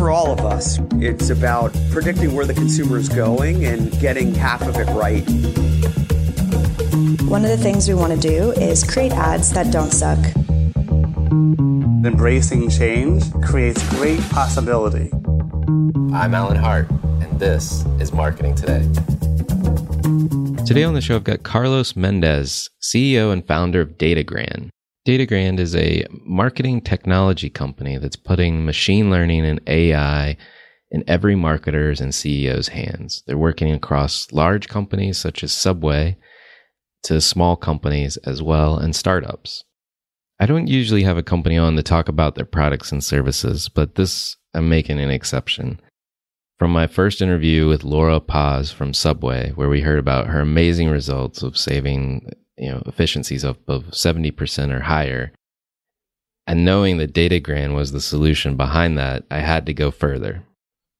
For all of us. It's about predicting where the consumer is going and getting half of it right. One of the things we want to do is create ads that don't suck. Embracing change creates great possibility. I'm Alan Hart, and this is Marketing Today. Today on the show, I've got Carlos Mendez, CEO and founder of Datagran. Datagran is a marketing technology company that's putting machine learning and AI in every marketer's and CEO's hands. They're working across large companies such as Subway to small companies as well and startups. I don't usually have a company on to talk about their products and services, but this I'm making an exception. From my first interview with Laura Paz from Subway, where we heard about her amazing results of saving you know efficiencies of, of 70% or higher. And knowing that datagran was the solution behind that i had to go further.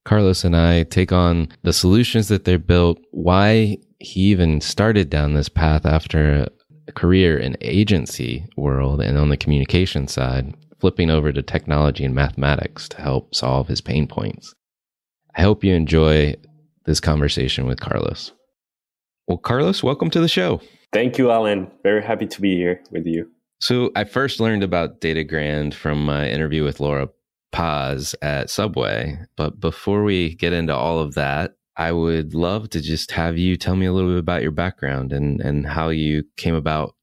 Carlos and i take on the solutions that they built why he even started down this path after a career in agency world and on the communication side flipping over to technology and mathematics to help solve his pain points i hope you enjoy this conversation with carlos well carlos welcome to the show Thank you, Alan. Very happy to be here with you. So I first learned about Datagran from my interview with Laura Paz at Subway. But before we get into all of that, I would love to just have you tell me a little bit about your background and, and how you came about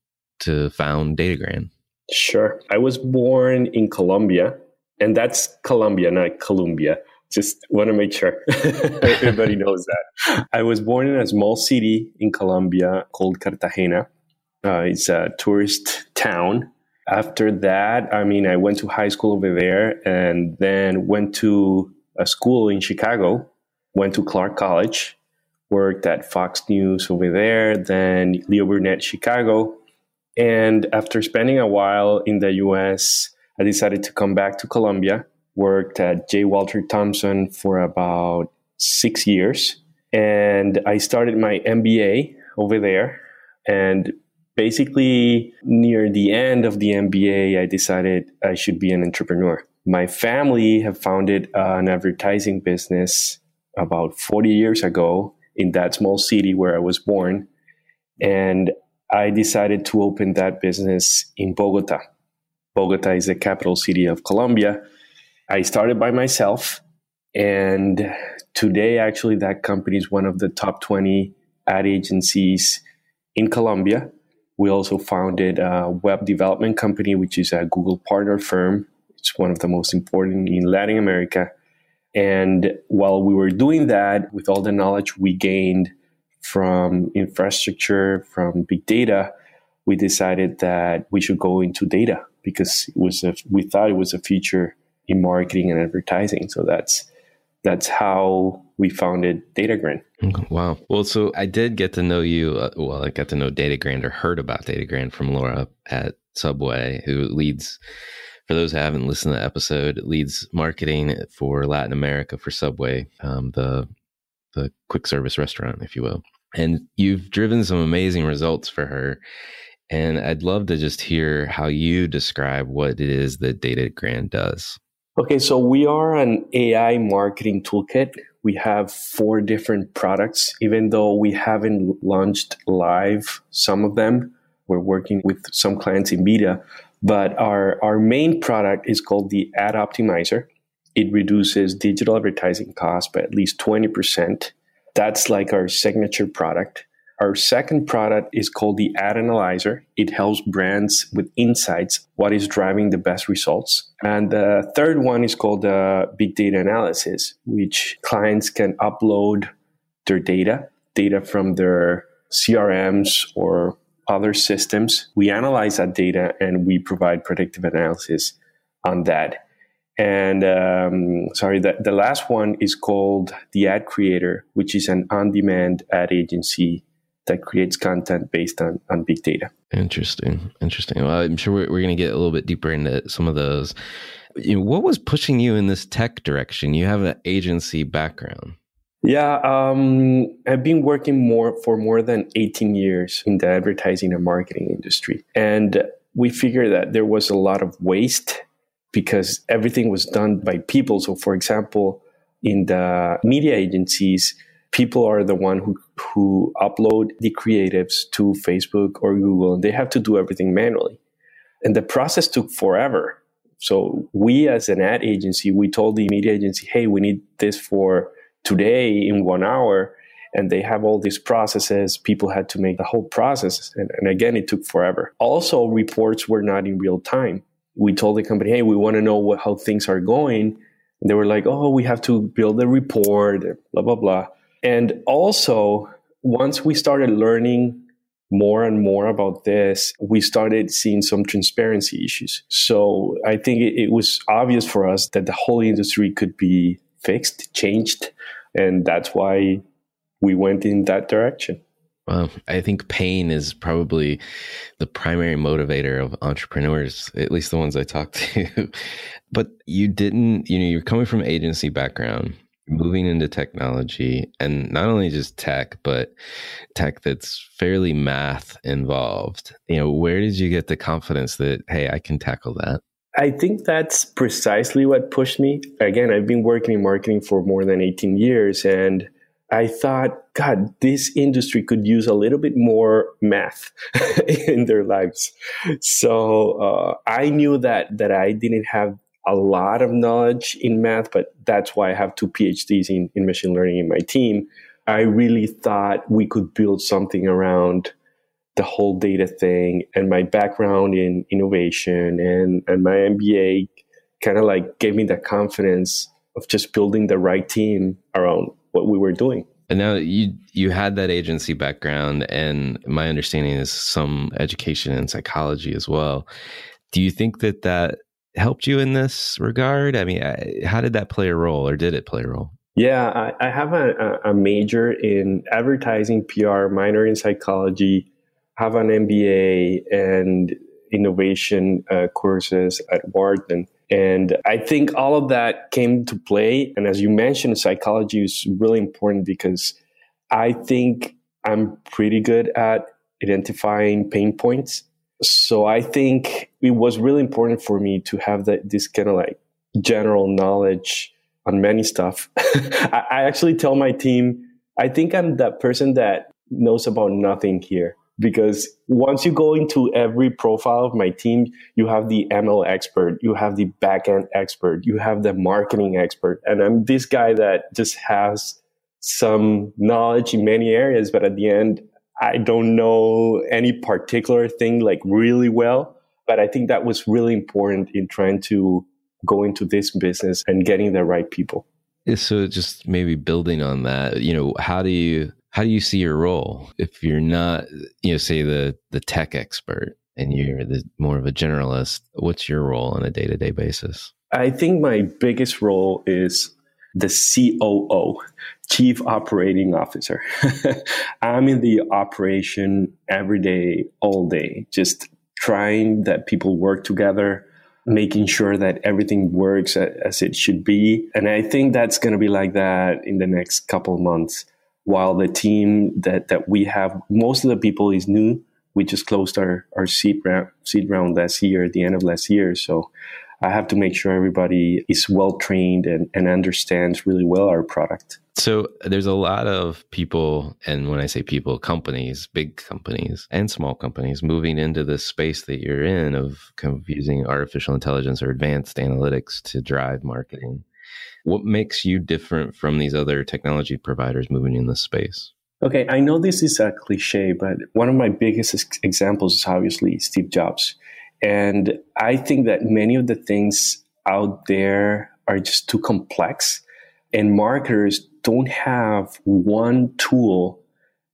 to found Datagran. Sure. I was born in Colombia, and that's Colombia, not Columbia. Just want to make sure everybody knows that. I was born in a small city in Colombia called Cartagena. Uh, it's a tourist town. After that, I mean, I went to high school over there and then went to a school in Chicago, went to Clark College, worked at Fox News over there, then Leo Burnett Chicago. And after spending a while in the US, I decided to come back to Colombia worked at J. Walter Thompson for about six years. And I started my MBA over there. And basically, near the end of the MBA, I decided I should be an entrepreneur. My family have founded an advertising business about 40 years ago in that small city where I was born. And I decided to open that business in Bogota. Bogota is the capital city of Colombia I started by myself. And today, actually, that company is one of the top 20 ad agencies in Colombia. We also founded a web development company, which is a Google partner firm. It's one of the most important in Latin America. And while we were doing that, with all the knowledge we gained from infrastructure, from big data, we decided that we should go into data because it was a, we thought it was a future in marketing and advertising. So that's that's how we founded Datagran. Wow. Well, so I did get to know you. Uh, well, I got to know Datagran or heard about Datagran from Laura at Subway, who leads. For those who haven't listened to the episode, leads marketing for Latin America for Subway, um, the the quick service restaurant, if you will. And you've driven some amazing results for her. And I'd love to just hear how you describe what it is that Datagran does. Okay, so we are an AI marketing toolkit. We have four different products, even though we haven't launched live some of them. We're working with some clients in beta, but our, our main product is called the Ad Optimizer. It reduces digital advertising costs by at least 20%. That's like our signature product. Our second product is called the Ad Analyzer. It helps brands with insights, what is driving the best results. And the third one is called the Big Data Analysis, which clients can upload their data, data from their CRMs or other systems. We analyze that data and we provide predictive analysis on that. And um, sorry, the, the last one is called the Ad Creator, which is an on demand ad agency that creates content based on, on big data. Interesting. Interesting. Well, I'm sure we're, we're going to get a little bit deeper into some of those. You know, what was pushing you in this tech direction? You have an agency background. Yeah, um, I've been working more for more than 18 years in the advertising and marketing industry. And we figured that there was a lot of waste because everything was done by people. So, for example, in the media agencies, people are the one who, who upload the creatives to Facebook or Google, and they have to do everything manually. And the process took forever. So we as an ad agency, we told the media agency, hey, we need this for today in one hour. And they have all these processes. People had to make the whole process. And, and again, it took forever. Also, reports were not in real time. We told the company, hey, we want to know what, how things are going. And they were like, oh, we have to build a report, blah, blah, blah. And also, once we started learning more and more about this, we started seeing some transparency issues. So I think it, it, was obvious for us that the whole industry could be fixed, changed. And that's why we went in that direction. Well, I think pain is probably the primary motivator of entrepreneurs, at least the ones I talk to. but you didn't, you know, you're coming from agency background moving into technology and not only just tech but tech that's fairly math involved. You know where did you get the confidence that hey i can tackle that? I think that's precisely what pushed me. Again i've been working in marketing for more than 18 years and i thought god this industry could use a little bit more math in their lives. So uh, i knew that that i didn't have a lot of knowledge in math, but that's why I have two PhDs in, in machine learning in my team. I really thought we could build something around the whole data thing and my background in innovation and, and my MBA kind of like gave me the confidence of just building the right team around what we were doing. And now you you had that agency background, and my understanding is some education in psychology as well. Do you think that that helped you in this regard? I mean, how did that play a role, or did it play a role? Yeah, I, I have a, a, major in advertising, PR, minor in psychology, have an MBA and innovation uh, courses at Wharton. And I think all of that came to play. And as you mentioned, psychology is really important because I think I'm pretty good at identifying pain points so I think it was really important for me to have that this kind of like general knowledge on many stuff. I, I actually tell my team, I think I'm that person that knows about nothing here. because once you go into every profile of my team, you have the ML expert, you have the backend expert, you have the marketing expert. And I'm this guy that just has some knowledge in many areas, but at the end, I don't know any particular thing like really well. But I think that was really important in trying to go into this business and getting the right people. So just maybe building on that, you know, how do you how do you see your role if you're not, you know, say the the tech expert and you're the more of a generalist? What's your role on a day to day basis? I think my biggest role is the COO, Chief Operating Officer. I'm in the operation every day, all day, just trying that people work together, making sure that everything works as it should be. And I think that's going to be like that in the next couple months while the team that, that we have, most of the people is new. We just closed our, our seed round, seed round last year, at the end of last year. So I have to make sure everybody is well trained and, and understands really well our product. So there's a lot of people, and when I say people, companies, big companies and small companies moving into this space that you're in of kind of using artificial intelligence or advanced analytics to drive marketing. What makes you different from these other technology providers moving in this space? Okay, I know this is a cliche, but one of my biggest ex- examples is obviously Steve Jobs. And I think that many of the things out there are just too complex, and marketers don't have one tool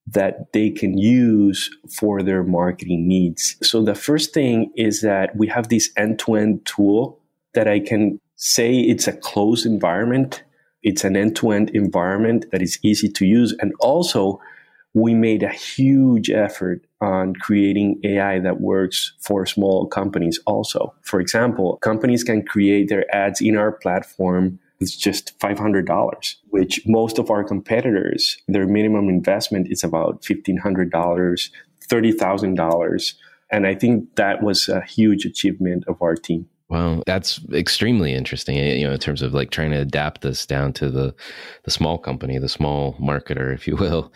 that they can use for their marketing needs. So the first thing is that we have this end to end tool that I can say it's a closed environment. It's an end to end environment that is easy to use. And also, we made a huge effort on creating AI that works for small companies also. For example, companies can create their ads in our platform with just $500, which most of our competitors, their minimum investment is about $1,500, $30,000. And I think that was a huge achievement of our team. Wow, that's extremely interesting. Eh, you know, in terms of like trying to adapt this down to the the small company, the small marketer, if you will.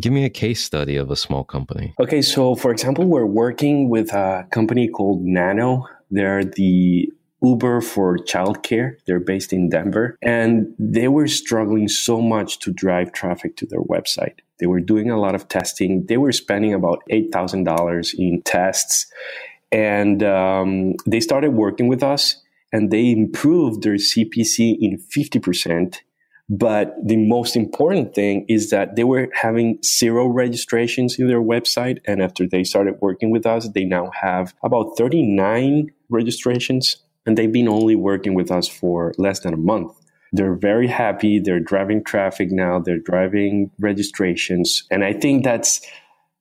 Give me a case study of a small company. Okay, so for example, we're working with a company called Nanno. They're the Uber for childcare. They're based in Denver, and they were struggling so much to drive traffic to their website. They were doing a lot of testing. They were spending about eight thousand dollars in tests and um, they started working with us and they improved their CPC in 50%. But the most important thing is that they were having zero registrations in their website. And after they started working with us, they now have about 39 registrations. And they've been only working with us for less than a month. They're very happy. They're driving traffic now. They're driving registrations. And I think that's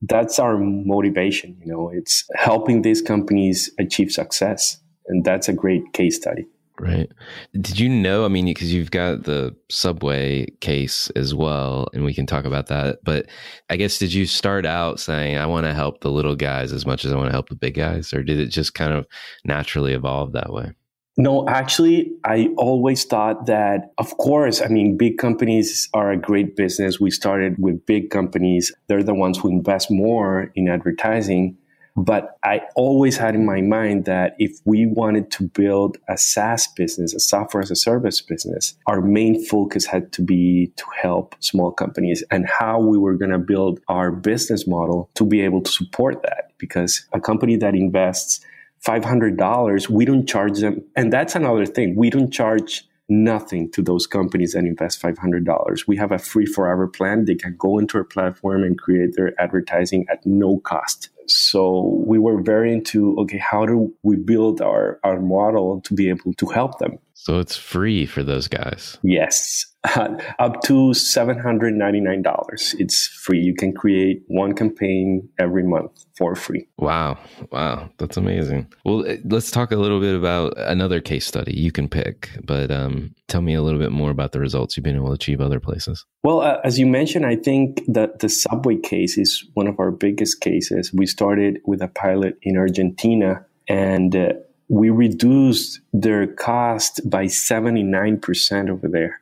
that's our motivation. You know, it's helping these companies achieve success. And that's a great case study. Right. Did you know? I mean, because you've got the subway case as well, and we can talk about that. But I guess, did you start out saying, I want to help the little guys as much as I want to help the big guys? Or did it just kind of naturally evolve that way? No, actually, I always thought that, of course, I mean, big companies are a great business. We started with big companies. They're the ones who invest more in advertising. But I always had in my mind that if we wanted to build a SaaS business, a software as a service business, our main focus had to be to help small companies and how we were going to build our business model to be able to support that. Because a company that invests $500, we don't charge them. And that's another thing. We don't charge nothing to those companies that invest $500. We have a free forever plan. They can go into our platform and create their advertising at no cost. So we were very into, okay, how do we build our, our model to be able to help them? So it's free for those guys. Yes. up to $799. It's free. You can create one campaign every month for free. Wow. Wow. That's amazing. Well, eh, let's talk a little bit about another case study you can pick, but um, tell me a little bit more about the results you've been able to achieve other places. Well, uh, as you mentioned, I think that the subway case is one of our biggest cases. We started with a pilot in Argentina and uh, we reduced their cost by 79% over there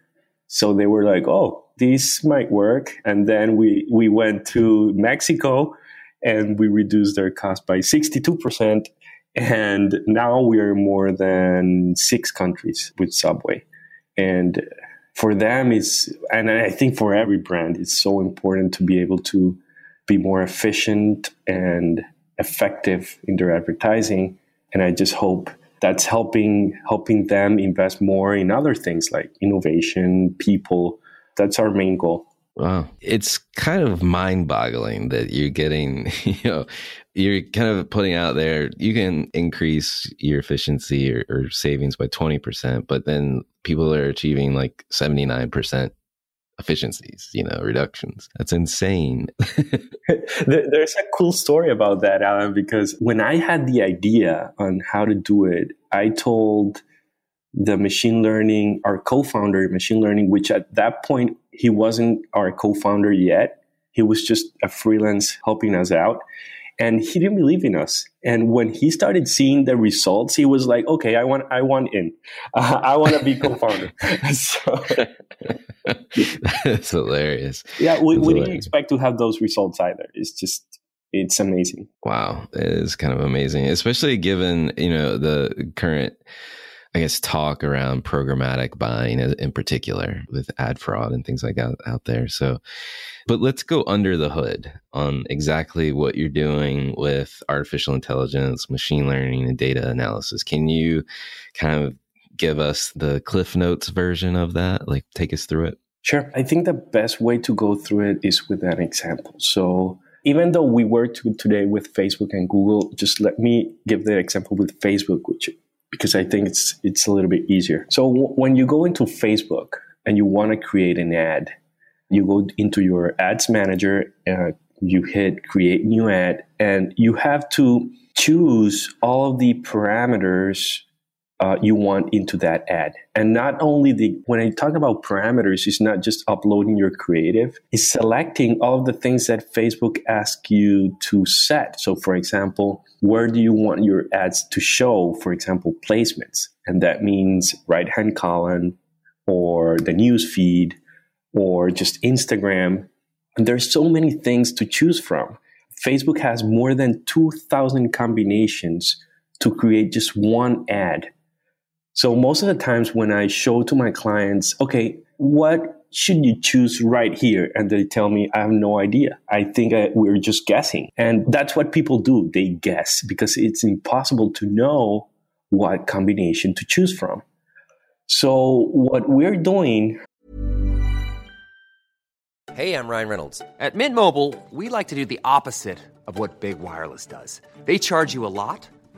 so they were like, oh, this might work. And then we, we went to Mexico and we reduced their cost by 62%. And now we are more than six countries with Subway. And for them, it's, and I think for every brand, it's so important to be able to be more efficient and effective in their advertising. And I just hope that's helping helping them invest more in other things like innovation, people. That's our main goal. Wow. It's kind of mind boggling that you're getting, you know, you're kind of putting out there, you can increase your efficiency or, or savings by 20%, but then people are achieving like 79% efficiencies, you know, reductions. That's insane. There's a cool story about that, Alan, because when I had the idea on how to do it, I told the machine learning, our co founder, machine learning, which at that point, he wasn't our co founder yet. He was just a freelance helping us out and he didn't believe in us. And when he started seeing the results, he was like, "Okay, I want, I want in. Uh, I want to be co-founder." so, That's hilarious. Yeah, we, we didn't expect to have those results either. It's just, it's amazing. Wow, it is kind of amazing, especially given you know the current I guess, talk around programmatic buying in particular with ad fraud and things like that out there. So, but let's go under the hood on exactly what you're doing with artificial intelligence, machine learning, and data analysis. Can you kind of give us the Cliff Notes version of that? Like, take us through it? Sure. I think the best way to go through it is with an example. So, even though we work today with Facebook and Google, just let me give the example with Facebook, which because I think it's it's a little bit easier. So w- when you go into Facebook and you want to create an ad, you go into your ads manager, uh, you hit create new ad, and you have to choose all of the parameters uh, you want into that ad. And not only the, when I talk about parameters, it's not just uploading your creative, it's selecting all of the things that Facebook asks you to set. So for example, where do you want your ads to show? For example, placements. And that means right hand column or the news feed or just Instagram. And there's so many things to choose from. Facebook has more than 2,000 combinations to create just one ad so most of the times when I show to my clients, okay, what should you choose right here? And they tell me, I have no idea. I think I, we're just guessing. And that's what people do. They guess because it's impossible to know what combination to choose from. So what we're doing. Hey, I'm Ryan Reynolds. At Mint Mobile, we like to do the opposite of what Big Wireless does. They charge you a lot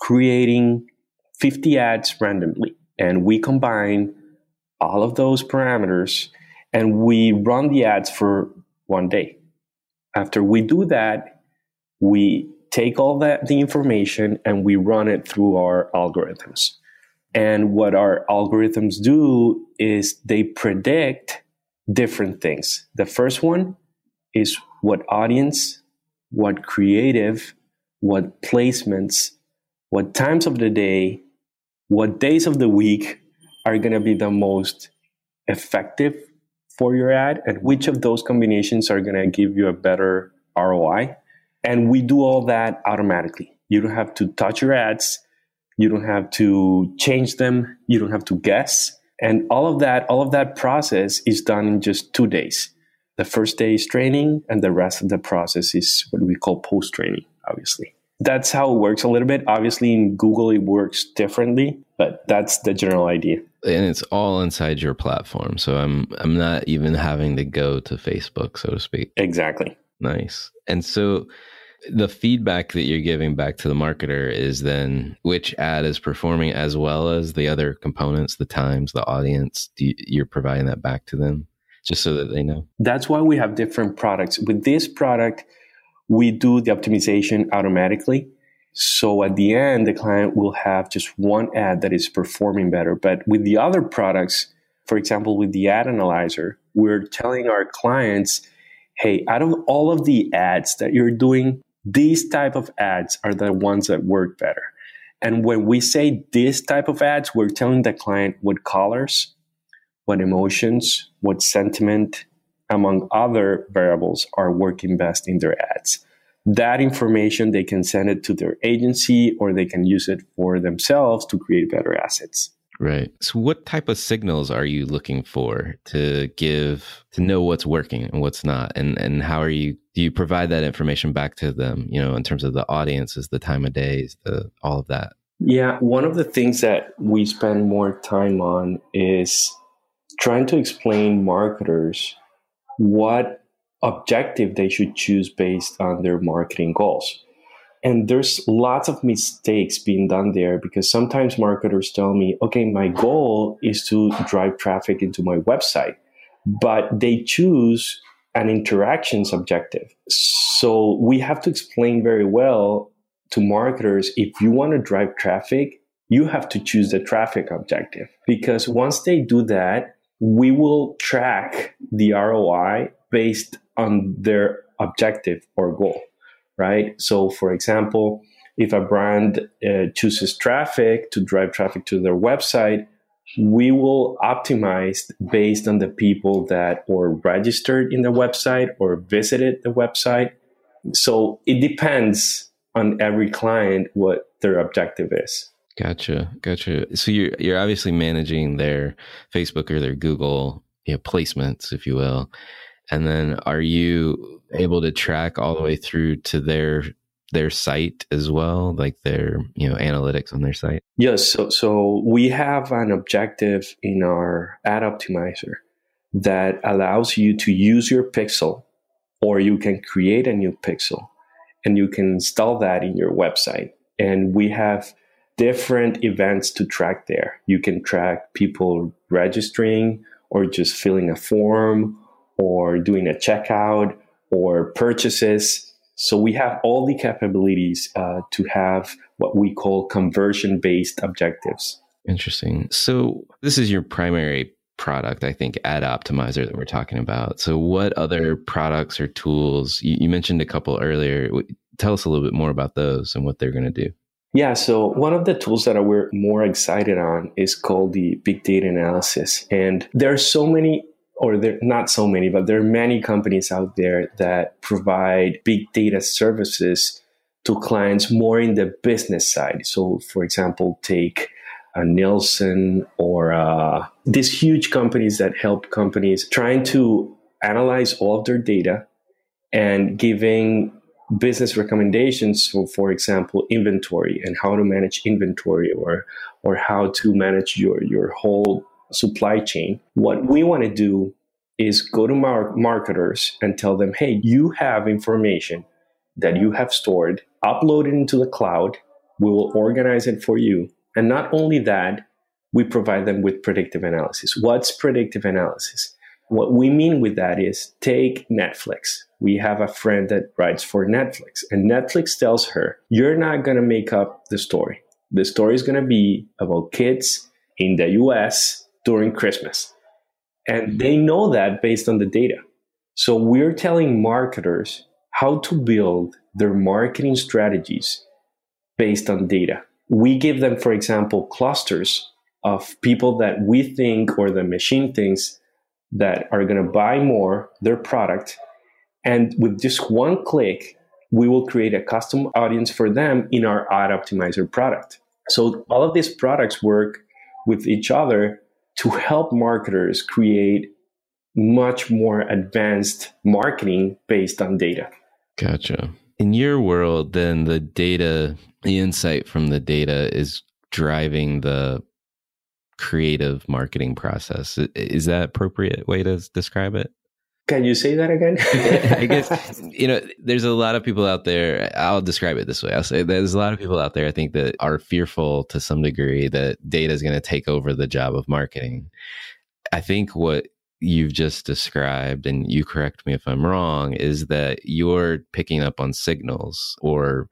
creating 50 ads randomly. And we combine all of those parameters and we run the ads for one day. After we do that, we take all that the information and we run it through our algorithms. And what our algorithms do is they predict different things. The first one is what audience, what creative, what placements, what times of the day, what days of the week are going to be the most effective for your ad, and which of those combinations are going to give you a better ROI. And we do all that automatically. You don't have to touch your ads. You don't have to change them. You don't have to guess. And all of that, all of that process is done in just two days. The first day is training, and the rest of the process is what we call post training, obviously. That's how it works a little bit. Obviously, in Google, it works differently, but that's the general idea. And it's all inside your platform. So I'm I'm not even having to go to Facebook, so to speak. Exactly. Nice. And so the feedback that you're giving back to the marketer is then which ad is performing as well as the other components, the times, the audience. You, you're providing that back to them just so that they know. That's why we have different products. With this product, we do the optimization automatically. So at the end, the client will have just one ad that is performing better. But with the other products, for example, with the ad analyzer, we're telling our clients, hey, out of all of the ads that you're doing, these type of ads are the ones that work better. And when we say this type of ads, we're telling the client what colors, what emotions, what sentiment, among other variables, are working best in their ads. That information, they can send it to their agency or they can use it for themselves to create better assets. Right. So, what type of signals are you looking for to give to know what's working and what's not, and and how are you? Do you provide that information back to them? You know, in terms of the audiences, the time of days, the all of that. Yeah, one of the things that we spend more time on is trying to explain marketers what objective they should choose based on their marketing goals. And there's lots of mistakes being done there because sometimes marketers tell me, okay, my goal is to drive traffic into my website, but they choose an interactions objective. So we have to explain very well to marketers if you want to drive traffic, you have to choose the traffic objective because once they do that, we will track the ROI based on their objective or goal right? So, for example, if a brand uh, chooses traffic to drive traffic to their website, we will optimize based on the people that were registered in the website or visited the website. So it depends on every client what their objective is. Gotcha, gotcha. So you're you're obviously managing their Facebook or their Google you know, placements, if you will, and then are you able to track all the way through to their their site as well, like their you know analytics on their site? Yes. So so we have an objective in our ad optimizer that allows you to use your pixel, or you can create a new pixel, and you can install that in your website. And we have different events to track there. You can track people registering or just filling a form or doing a checkout or purchases. So we have all the capabilities uh, to have what we call conversion based objectives. Interesting. So this is your primary product, I think, Ad Optimizer that we're talking about. So what other products or tools? You, you mentioned a couple earlier. Tell us a little bit more about those and what they're going to do. Yeah, so one of the tools that we're more excited on is called the big data analysis. And there are so many or there not so many, but there are many companies out there that provide big data services to clients more in the business side. So, for example, take a Nielsen or uh, these huge companies that help companies trying to analyze all of their data and giving business recommendations for, for example, inventory and how to manage inventory or or how to manage your your whole supply chain. What we want to do is go to mar- marketers and tell them, hey, you have information that you have stored, upload it into the cloud. We will organize it for you. And not only that, we provide them with predictive analysis. What's predictive analysis? What we mean with that is take Netflix. We have a friend that writes for Netflix, and Netflix tells her, You're not going to make up the story. The story is going to be about kids in the US during Christmas. And they know that based on the data. So we're telling marketers how to build their marketing strategies based on data. We give them, for example, clusters of people that we think or the machine thinks that are going to buy more their product. And with just one click, we will create a custom audience for them in our ad optimizer product. So all of these products work with each other to help marketers create much more advanced marketing based on data. Gotcha. In your world, then the data, the insight from the data is driving the creative marketing process. Is that appropriate way to describe it? Can you say that again? I guess you know there's a lot of people out there. I'll describe it this way. I'll say there's a lot of people out there. I think that are fearful to some degree that data is going to take over the job of marketing. I think what you've just described, and you correct me if I'm wrong, is that you're picking up on signals or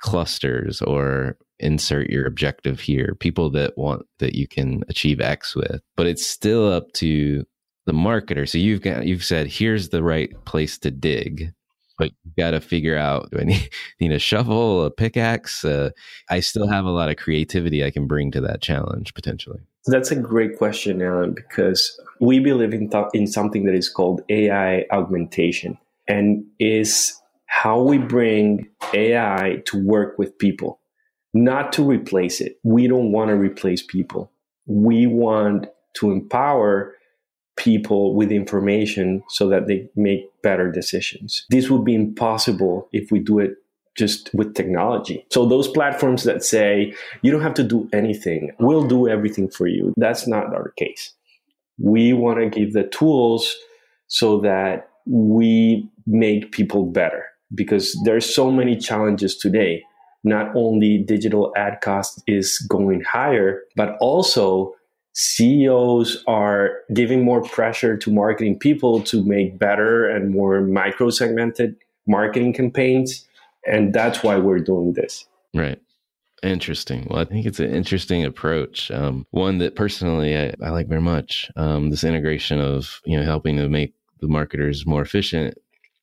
clusters or insert your objective here, people that want that you can achieve X with. But it's still up to the marketer. So you've got you've said here's the right place to dig, but you've got to figure out do I need, need a shovel, a pickaxe? Uh, I still have a lot of creativity I can bring to that challenge potentially. That's a great question, Alan, because we believe in, th- in something that is called AI augmentation and is how we bring AI to work with people, not to replace it. We don't want to replace people. We want to empower people with information so that they make better decisions. This would be impossible if we do it just with technology. So those platforms that say you don't have to do anything, we'll do everything for you. That's not our case. We want to give the tools so that we make people better because there's so many challenges today. Not only digital ad cost is going higher, but also CEOs are giving more pressure to marketing people to make better and more micro segmented marketing campaigns. And that's why we're doing this. Right. Interesting. Well, I think it's an interesting approach. Um, one that personally I, I like very much. Um, this integration of you know helping to make the marketers more efficient,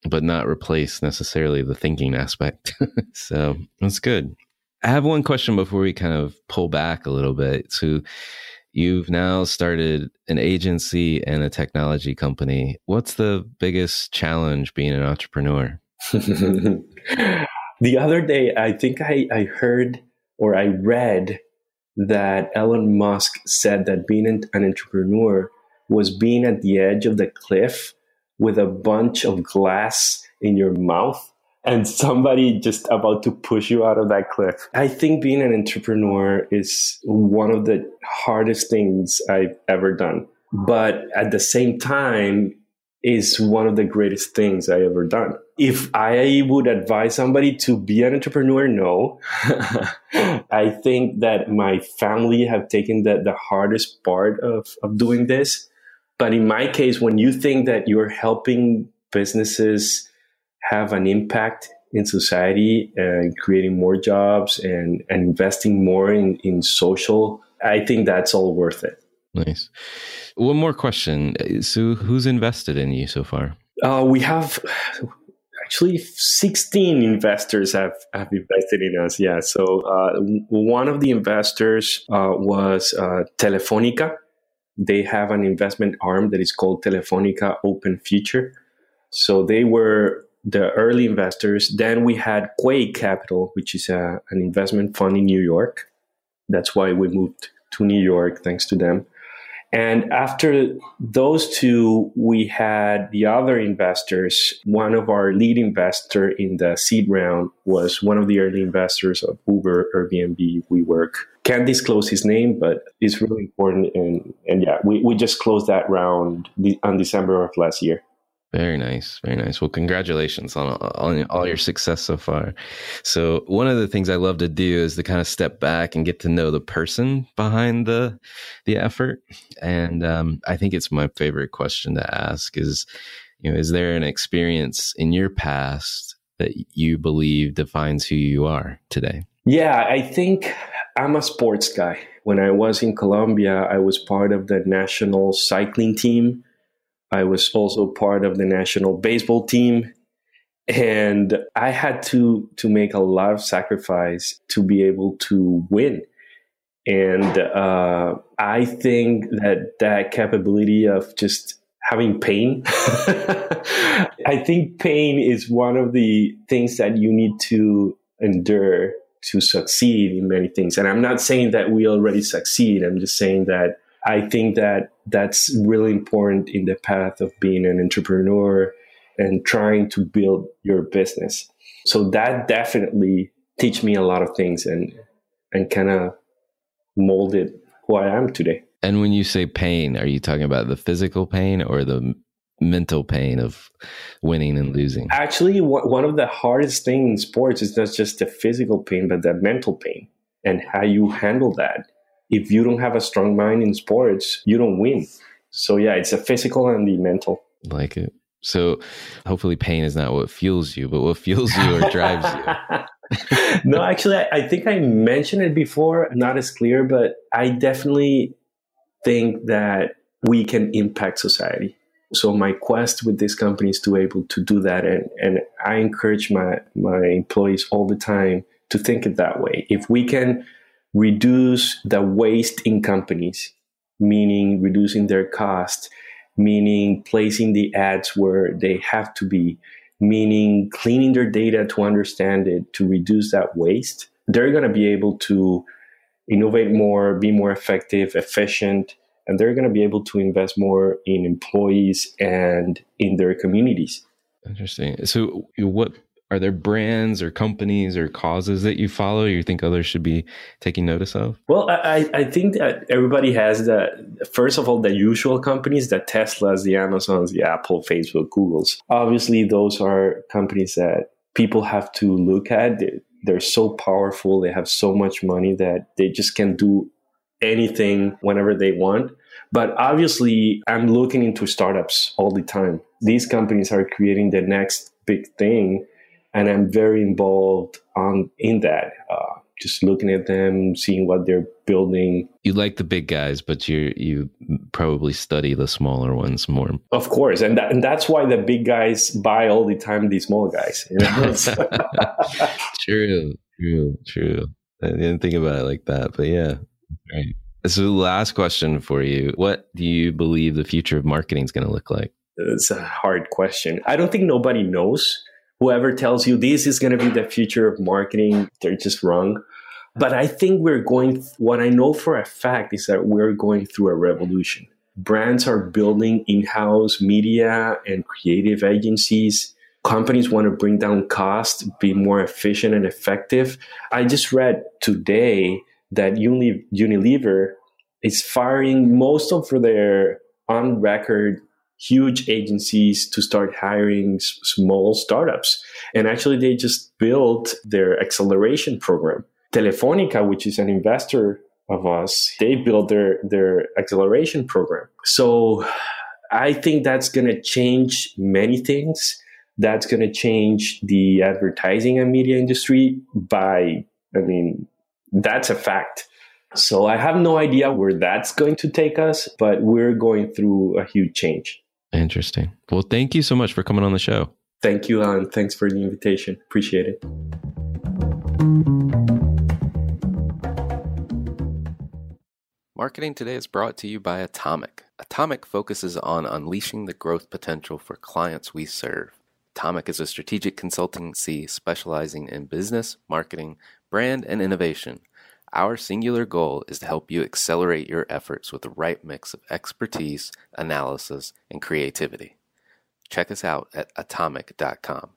but not replace necessarily the thinking aspect. so that's good. I have one question before we kind of pull back a little bit. So you've now started an agency and a technology company. What's the biggest challenge being an entrepreneur? the other day, I think I, I heard or I read that Elon Musk said that being an, an entrepreneur was being at the edge of the cliff with a bunch of glass in your mouth and somebody just about to push you out of that cliff. I think being an entrepreneur is one of the hardest things I've ever done. But at the same time, is one of the greatest things I ever done. If I would advise somebody to be an entrepreneur, no. I think that my family have taken the, the hardest part of, of doing this. But in my case, when you think that you're helping businesses have an impact in society and creating more jobs and, and investing more in, in social, I think that's all worth it. Nice. One more question. So, who's invested in you so far? Uh, we have actually 16 investors have, have invested in us. Yeah. So, uh, one of the investors uh, was uh, Telefonica. They have an investment arm that is called Telefonica Open Future. So, they were the early investors. Then we had Quay Capital, which is a, an investment fund in New York. That's why we moved to New York, thanks to them. And after those two, we had the other investors. One of our lead investor in the seed round was one of the early investors of Uber, Airbnb, WeWork. Can't disclose his name, but it's really important. And, and yeah, we, we just closed that round on December of last year. Very nice, very nice. Well, congratulations on, on all your success so far. So, one of the things I love to do is to kind of step back and get to know the person behind the the effort. And um, I think it's my favorite question to ask is, you know, is there an experience in your past that you believe defines who you are today? Yeah, I think I'm a sports guy. When I was in Colombia, I was part of the national cycling team I was also part of the national baseball team. And I had to, to make a lot of sacrifice to be able to win. And uh, I think that that capability of just having pain, I think pain is one of the things that you need to endure to succeed in many things. And I'm not saying that we already succeed. I'm just saying that I think that that's really important in the path of being an entrepreneur and trying to build your business. So that definitely teach me a lot of things and and kind of molded who I am today. And when you say pain, are you talking about the physical pain or the mental pain of winning and losing? Actually, one of the hardest things in sports is not just the physical pain, but the mental pain and how you handle that. If you don't have a strong mind in sports, you don't win. So yeah, it's the physical and the mental. Like it. So hopefully pain is not what fuels you, but what fuels you or drives you. no, actually, I, I think I mentioned it before, not as clear, but I definitely think that we can impact society. So my quest with this company is to be able to do that, and and I encourage my my employees all the time to think it that way. If we can reduce the waste in companies, meaning reducing their cost, meaning placing the ads where they have to be, meaning cleaning their data to understand it, to reduce that waste, they're going to be able to innovate more, be more effective, efficient, and they're going to be able to invest more in employees and in their communities. Interesting. So, what are there brands or companies or causes that you follow you think others should be taking notice of? Well i, I think that everybody has the first of all the usual companies the teslas the amazons the apple facebook googles. Obviously those are companies that people have to look at. They're, they're so powerful. They have so much money that they just can do anything whenever they want. But obviously i'm looking into startups all the time. These companies are creating the next big thing and I'm very involved on in that. Uh, just looking at them, seeing what they're building. You like the big guys, but you you probably study the smaller ones more. Of course, and that, and that's why the big guys buy all the time the small guys. You know? true, true, true. I didn't think about it like that, but yeah, right. So, last question for you: What do you believe the future of marketing is going to look like? It's a hard question. I don't think nobody knows whoever tells you this is going to be the future of marketing, they're just wrong. But I think we're going, what I know for a fact is that we're going through a revolution. Brands are building in house media and creative agencies. Companies want to bring down costs, be more efficient and effective. I just read today that Unilever is firing most of their on record huge agencies to start hiring s- small startups. And actually, they just built their acceleration program. Telefonica, which is an investor of us, they built their, their acceleration program. So I think that's going to change many things. That's going to change the advertising and media industry by, I mean, that's a fact. So I have no idea where that's going to take us, but we're going through a huge change. Interesting. Well, thank you so much for coming on the show. Thank you, Alan. Thanks for the invitation. Appreciate it. Marketing today is brought to you by Atomic. Atomic focuses on unleashing the growth potential for clients we serve. Atomic is a strategic consultancy specializing in business, marketing, brand, and innovation. Our singular goal is to help you accelerate your efforts with the right mix of expertise, analysis, and creativity. Check us out at atomic.com.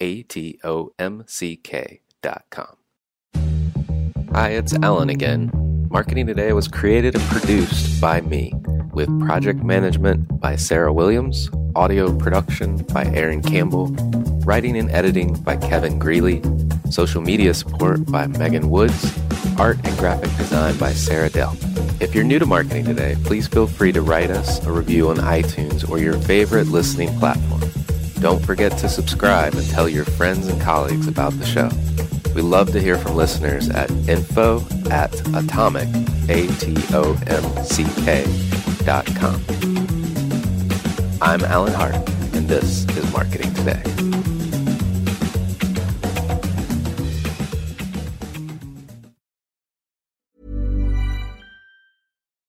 A T O M C K.com. Hi, it's Alan again. Marketing Today was created and produced by me, with project management by Sarah Williams, audio production by Aaron Campbell, writing and editing by Kevin Greeley, social media support by Megan Woods art and graphic design by Sarah Dell. If you're new to marketing today, please feel free to write us a review on iTunes or your favorite listening platform. Don't forget to subscribe and tell your friends and colleagues about the show. We love to hear from listeners at info at atomic, A-T-O-M-C-K dot com. I'm Alan Hart, and this is Marketing Today.